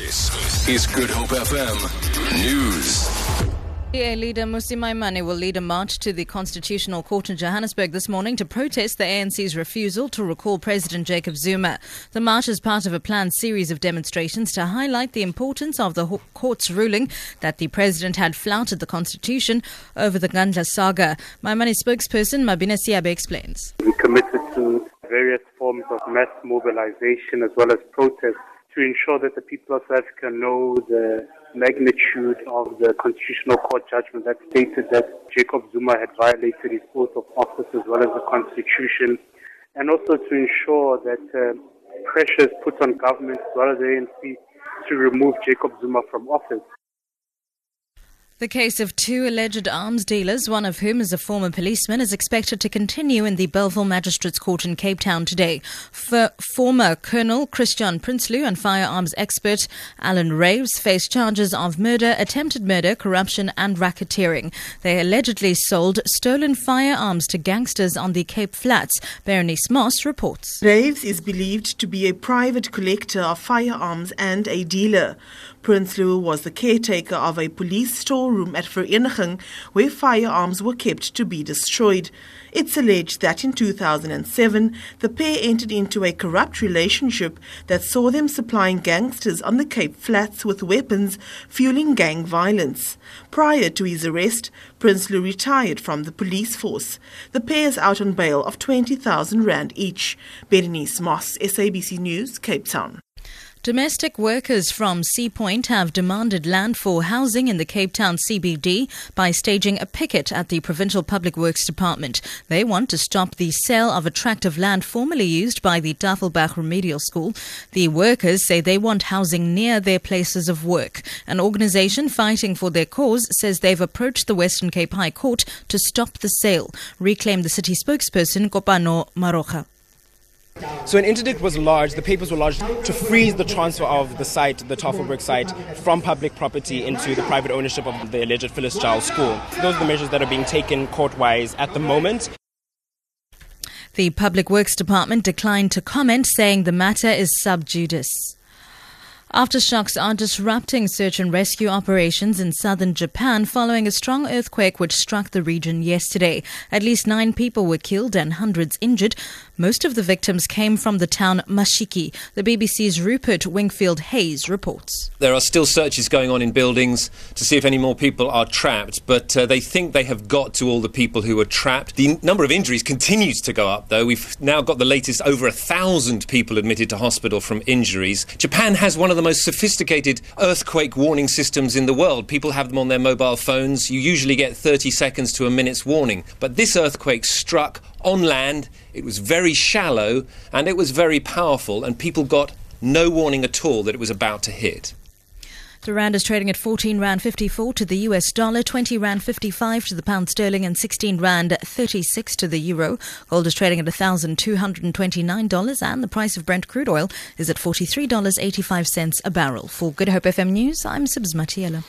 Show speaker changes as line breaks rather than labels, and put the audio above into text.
This is Good Hope FM News.
DA leader Mmusi Maimane will lead a march to the Constitutional Court in Johannesburg this morning to protest the ANC's refusal to recall President Jacob Zuma. The march is part of a planned series of demonstrations to highlight the importance of the court's ruling that the president had flouted the constitution over the Nkandla saga. Maimane spokesperson Mabine Seabe explains.
We committed to various forms of mass mobilization as well as protest to ensure that the people of South Africa know the magnitude of the Constitutional Court judgment that stated that Jacob Zuma had violated his oath of office as well as the Constitution, and also to ensure that uh, pressure is put on government as well as the ANC to remove Jacob Zuma from office.
The case of two alleged arms dealers, one of whom is a former policeman, is expected to continue in the Bellville Magistrates Court in Cape Town today. For former Colonel Christian Prinsloo and firearms expert Alan Raves face charges of murder, attempted murder, corruption, and racketeering. They allegedly sold stolen firearms to gangsters on the Cape Flats. Berenice Moss reports.
Raves is believed to be a private collector of firearms and a dealer. Prinsloo was the caretaker of a police storeroom at Vereeniging where firearms were kept to be destroyed. It's alleged that in 2007, the pair entered into a corrupt relationship that saw them supplying gangsters on the Cape Flats with weapons, fueling gang violence. Prior to his arrest, Prinsloo retired from the police force. The pair is out on bail of 20,000 rand each. Berenice Moss, SABC News, Cape Town.
Domestic workers from Sea Point have demanded land for housing in the Cape Town CBD by staging a picket at the Provincial Public Works Department. They want to stop the sale of attractive land formerly used by the Tafelberg Remedial School. The workers say they want housing near their places of work. An organization fighting for their cause says they've approached the Western Cape High Court to stop the sale. Reclaim the city spokesperson Kopano Marocha.
So an interdict was lodged, the papers were lodged to freeze the transfer of the site, the Tafelberg site, from public property into the private ownership of the alleged Phyllis Jowell School. Those are the measures that are being taken court-wise at the moment.
The Public Works Department declined to comment, saying the matter is sub judice. Aftershocks are disrupting search and rescue operations in southern Japan following a strong earthquake which struck the region yesterday. At least nine people were killed and hundreds injured. Most of the victims came from the town Mashiki. The BBC's Rupert Wingfield Hayes reports.
There are still searches going on in buildings to see if any more people are trapped, but uh, they think they have got to all the people who were trapped. The number of injuries continues to go up, though. We've now got the latest over a thousand people admitted to hospital from injuries. Japan has one of the the most sophisticated earthquake warning systems in the world. People have them on their mobile phones. You usually get 30 seconds to a minute's warning. But this earthquake struck on land, it was very shallow, and it was very powerful, and people got no warning at all that it was about to hit.
The rand is trading at 14 rand 54 to the US dollar, 20 rand 55 to the pound sterling, and 16 rand 36 to the euro. Gold is trading at $1,229, and the price of Brent crude oil is at $43.85 a barrel. For Good Hope FM News, I'm Sibs Matiela.